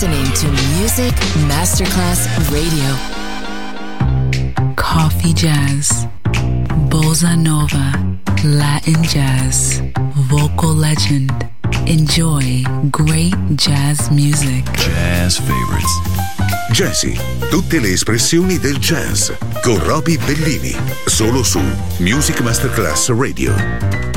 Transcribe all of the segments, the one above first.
listening to Music Masterclass Radio. Coffee Jazz, Bossa Nova, Latin Jazz, Vocal Legend. Enjoy great jazz music. Jazz favorites. Jazzy, tutte le espressioni del jazz con Roby Bellini, solo su Music Masterclass Radio.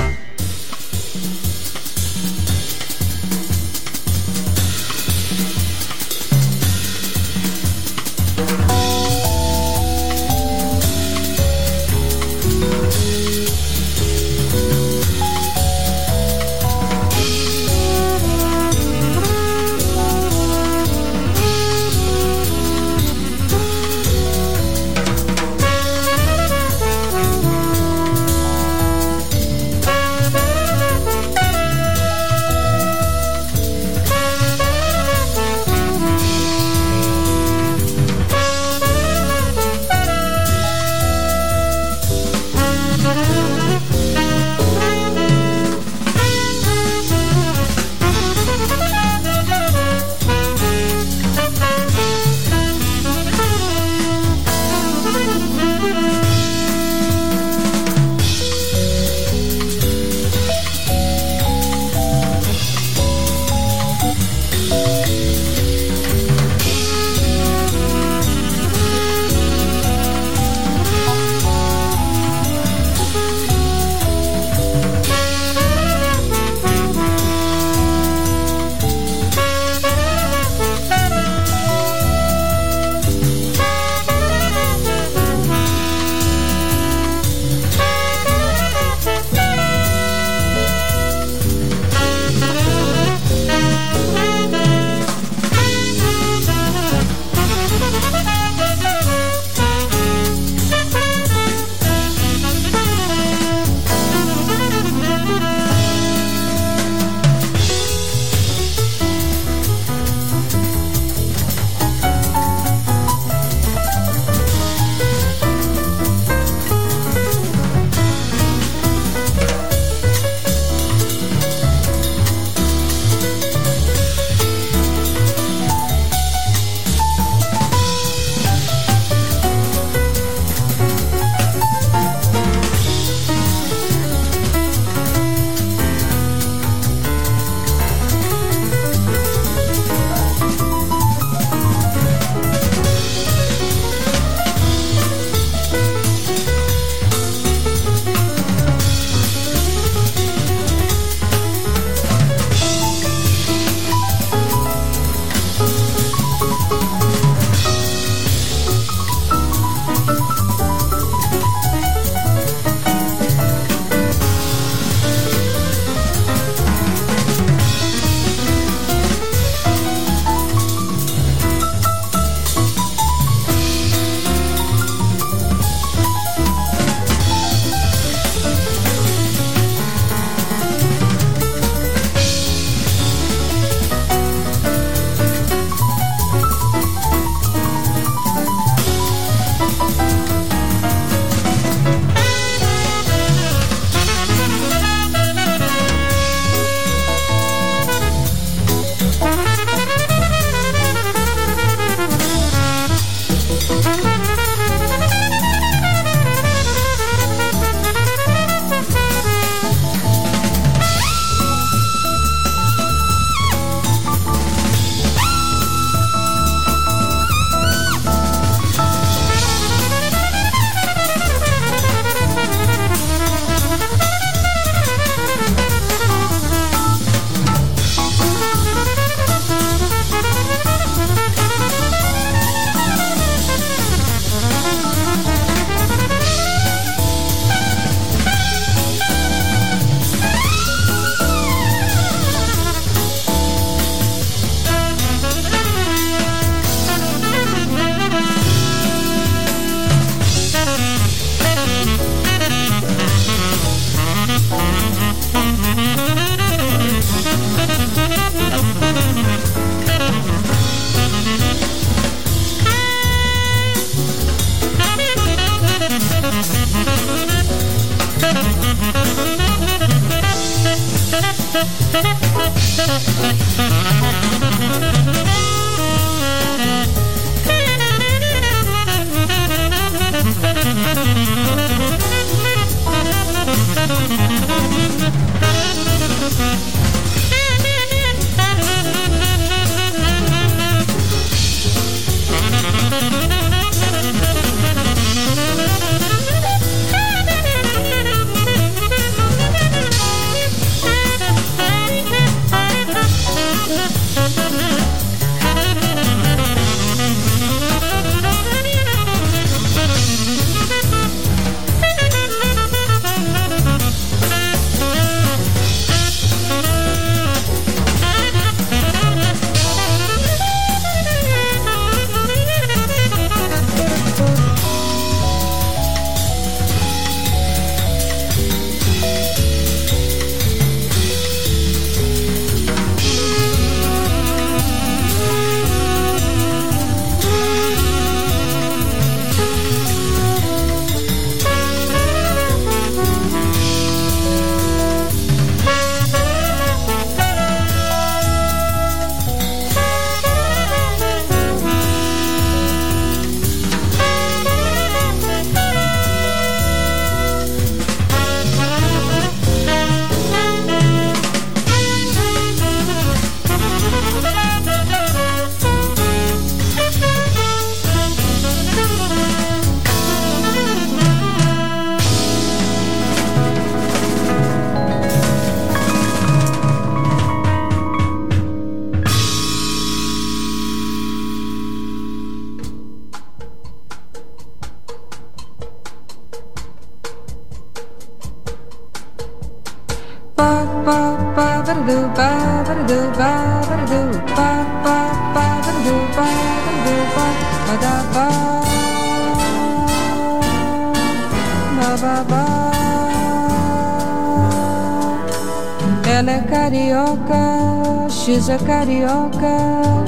Carioca.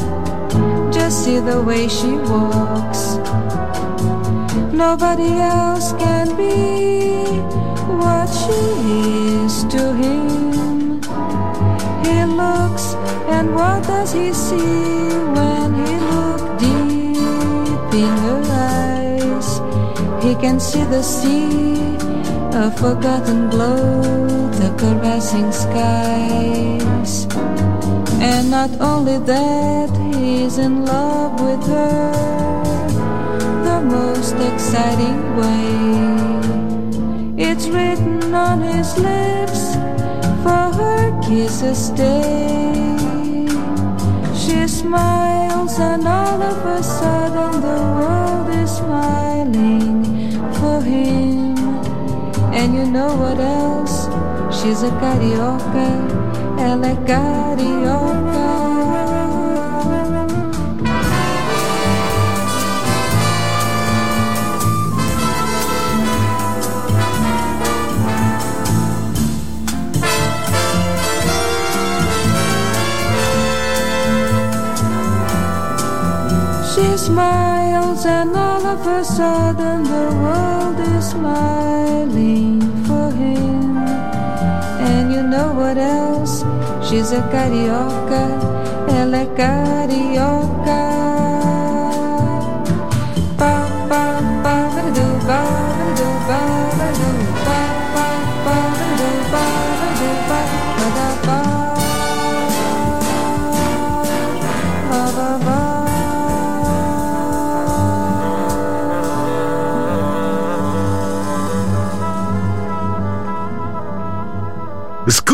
Just see the way she walks. Nobody else can be what she is to him. He looks, and what does he see when he looks deep in her eyes? He can see the sea, a forgotten glow, the caressing skies. And not only that, he's in love with her the most exciting way. It's written on his lips for her kisses stay. She smiles, and all of a sudden the world is smiling for him. And you know what else? She's a carioca, ela é carioca. Of a sudden the world is smiling for him. And you know what else? She's a carioca, ela é carioca.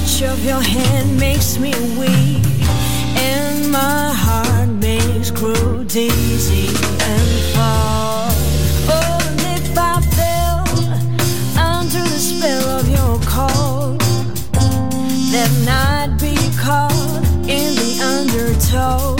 touch of your hand makes me weak, and my heart makes grow dizzy and fall. Oh, if I fell under the spell of your call, then I'd be caught in the undertow.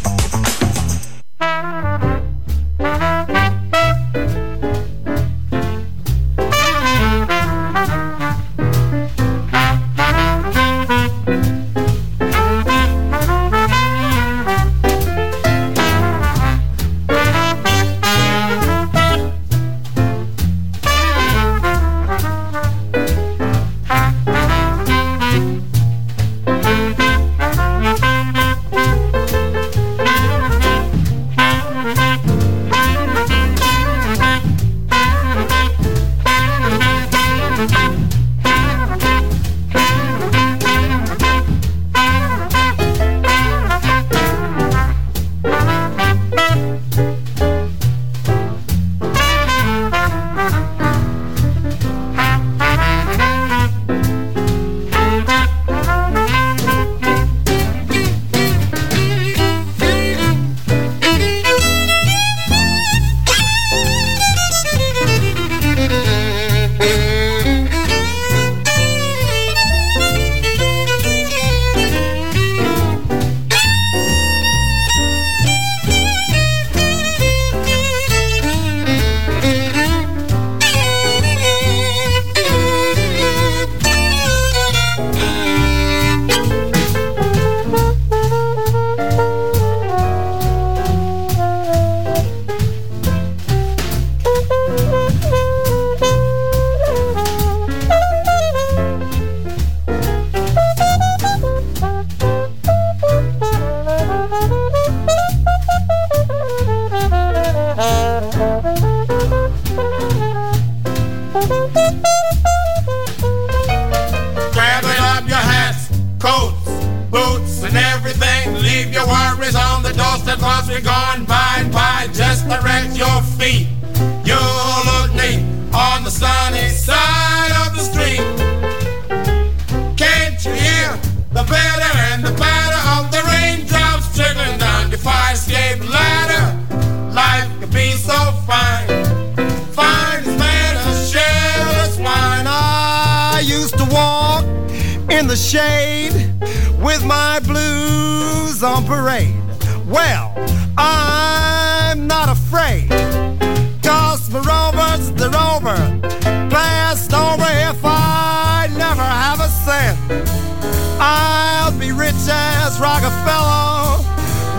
be rich as Rockefeller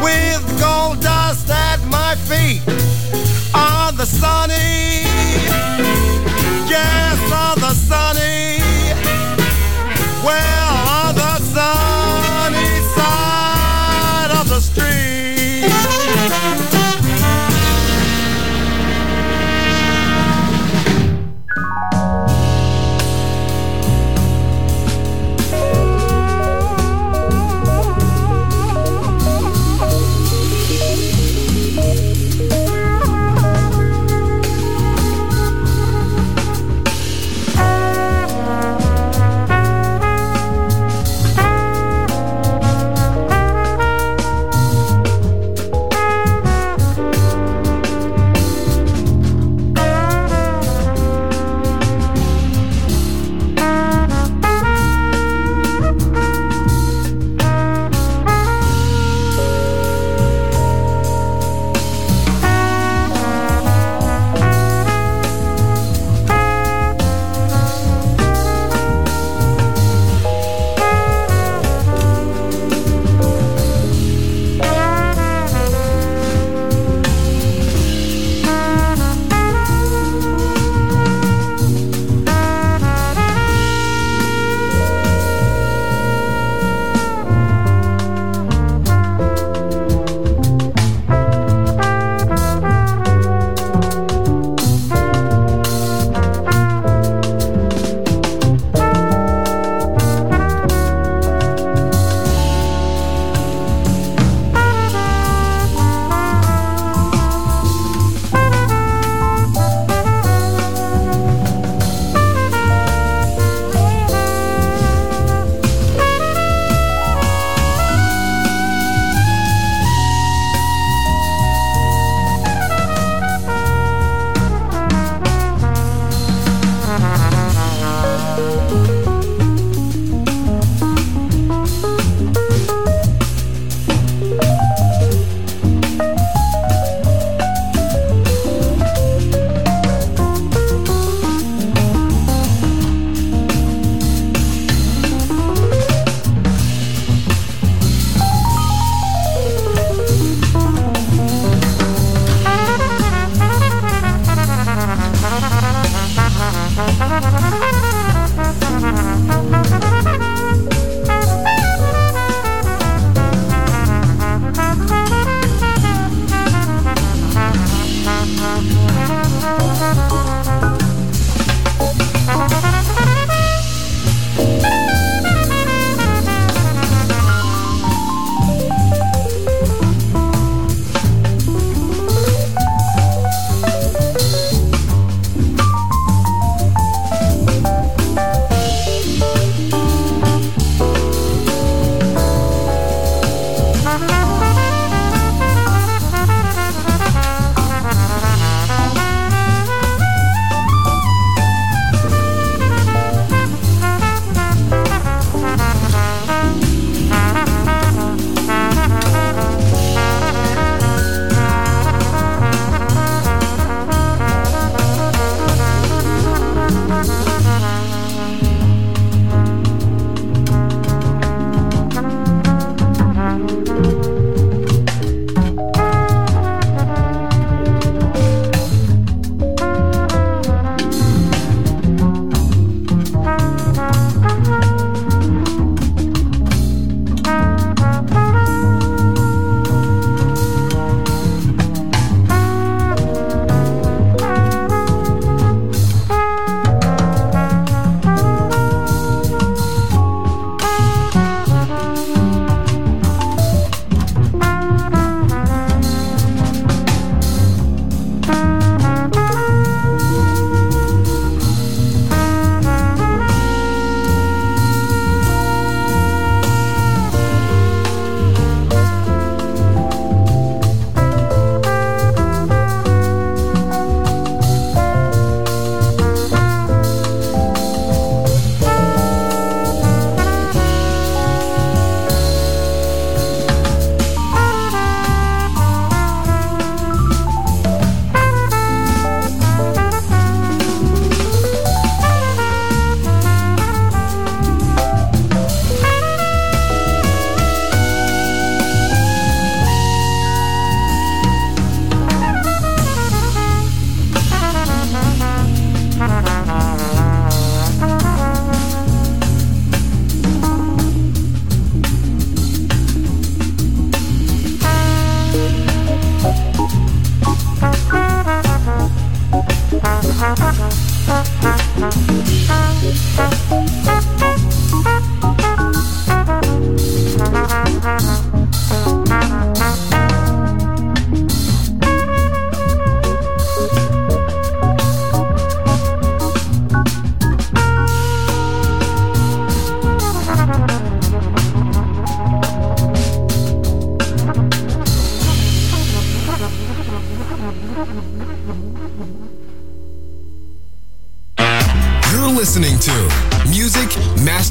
with gold dust at my feet on the sunny, yes, on the sunny.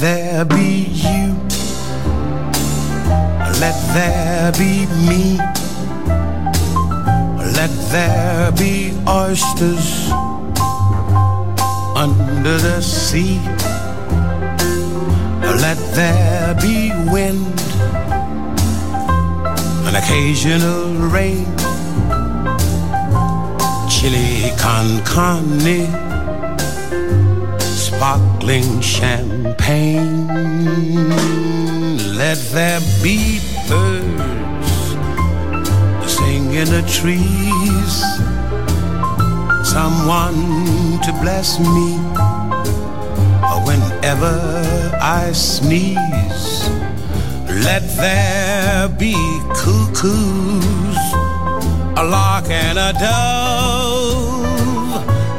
There be you. Let there be me. Let there be oysters under the sea. Let there be wind, an occasional rain, chili con carne sparkling champagne. Let there be birds sing in the trees. Someone to bless me whenever I sneeze. Let there be cuckoos, a lark and a dove.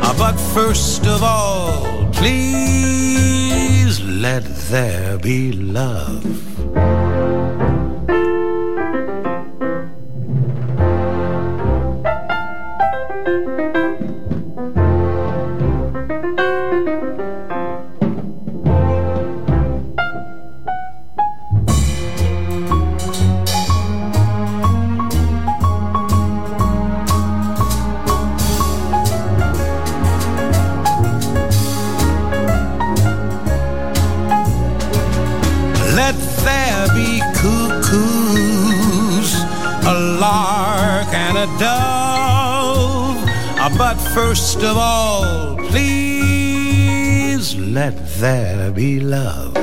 Ah, but first of all, please let there be love. First of all, please let there be love.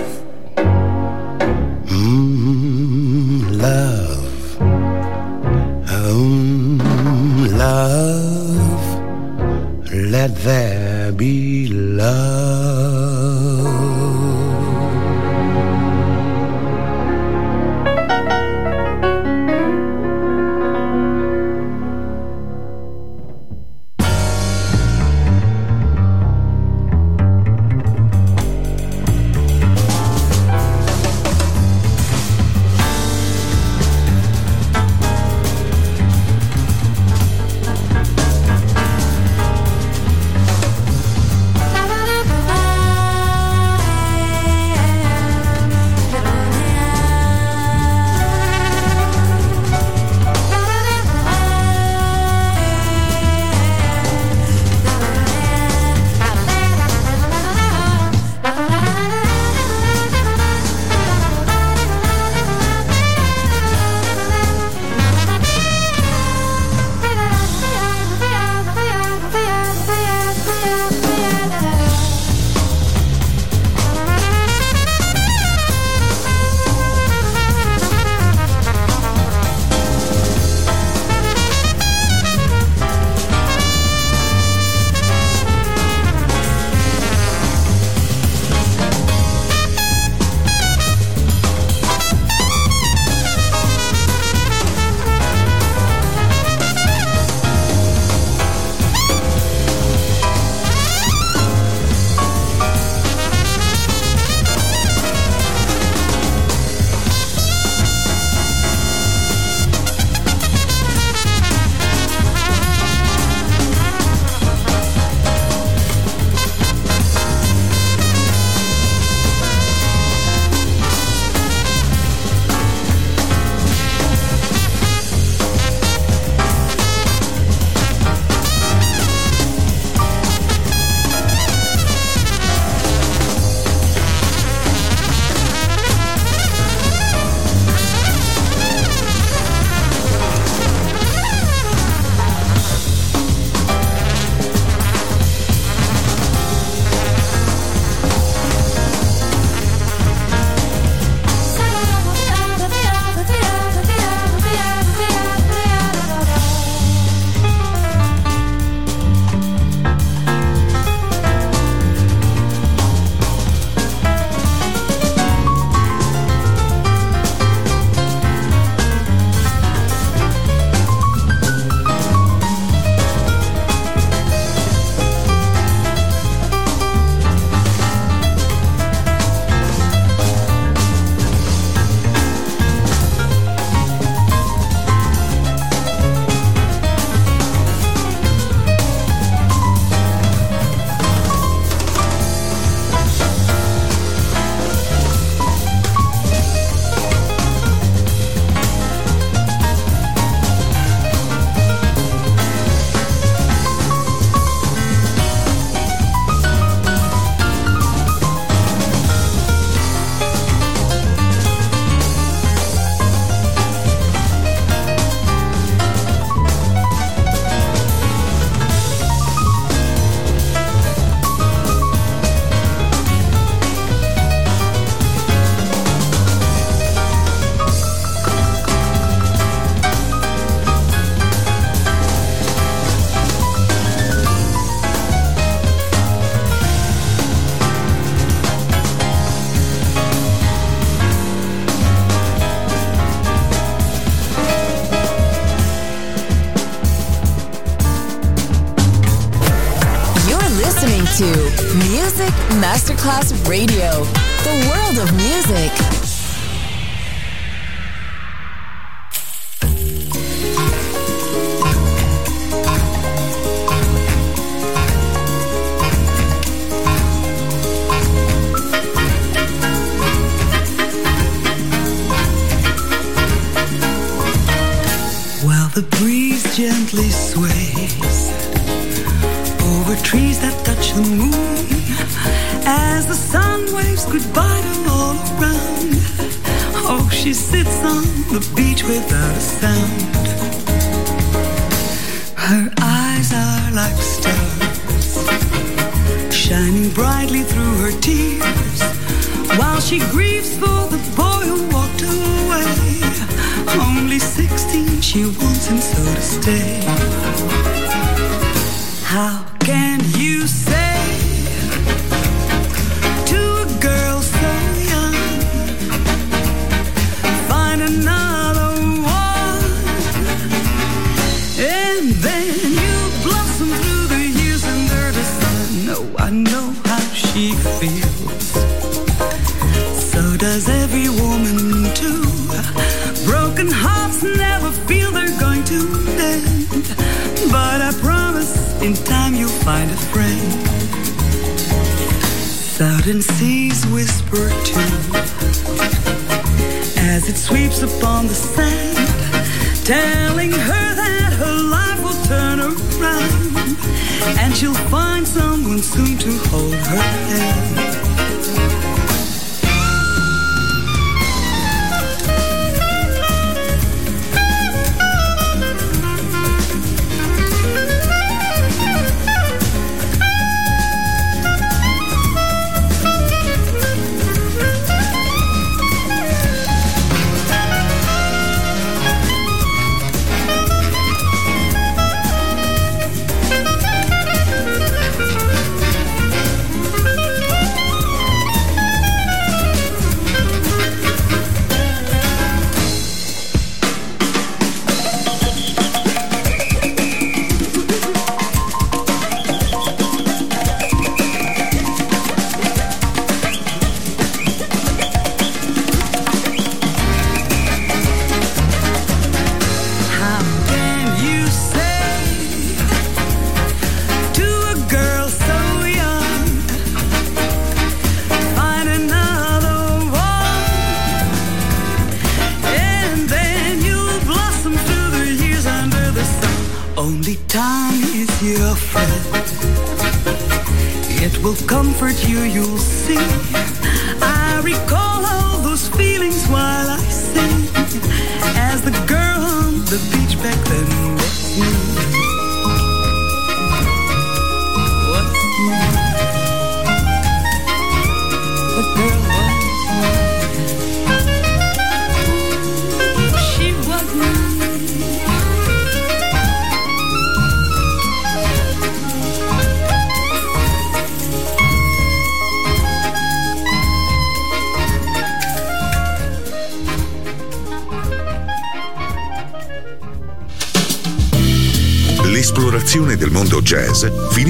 Radio.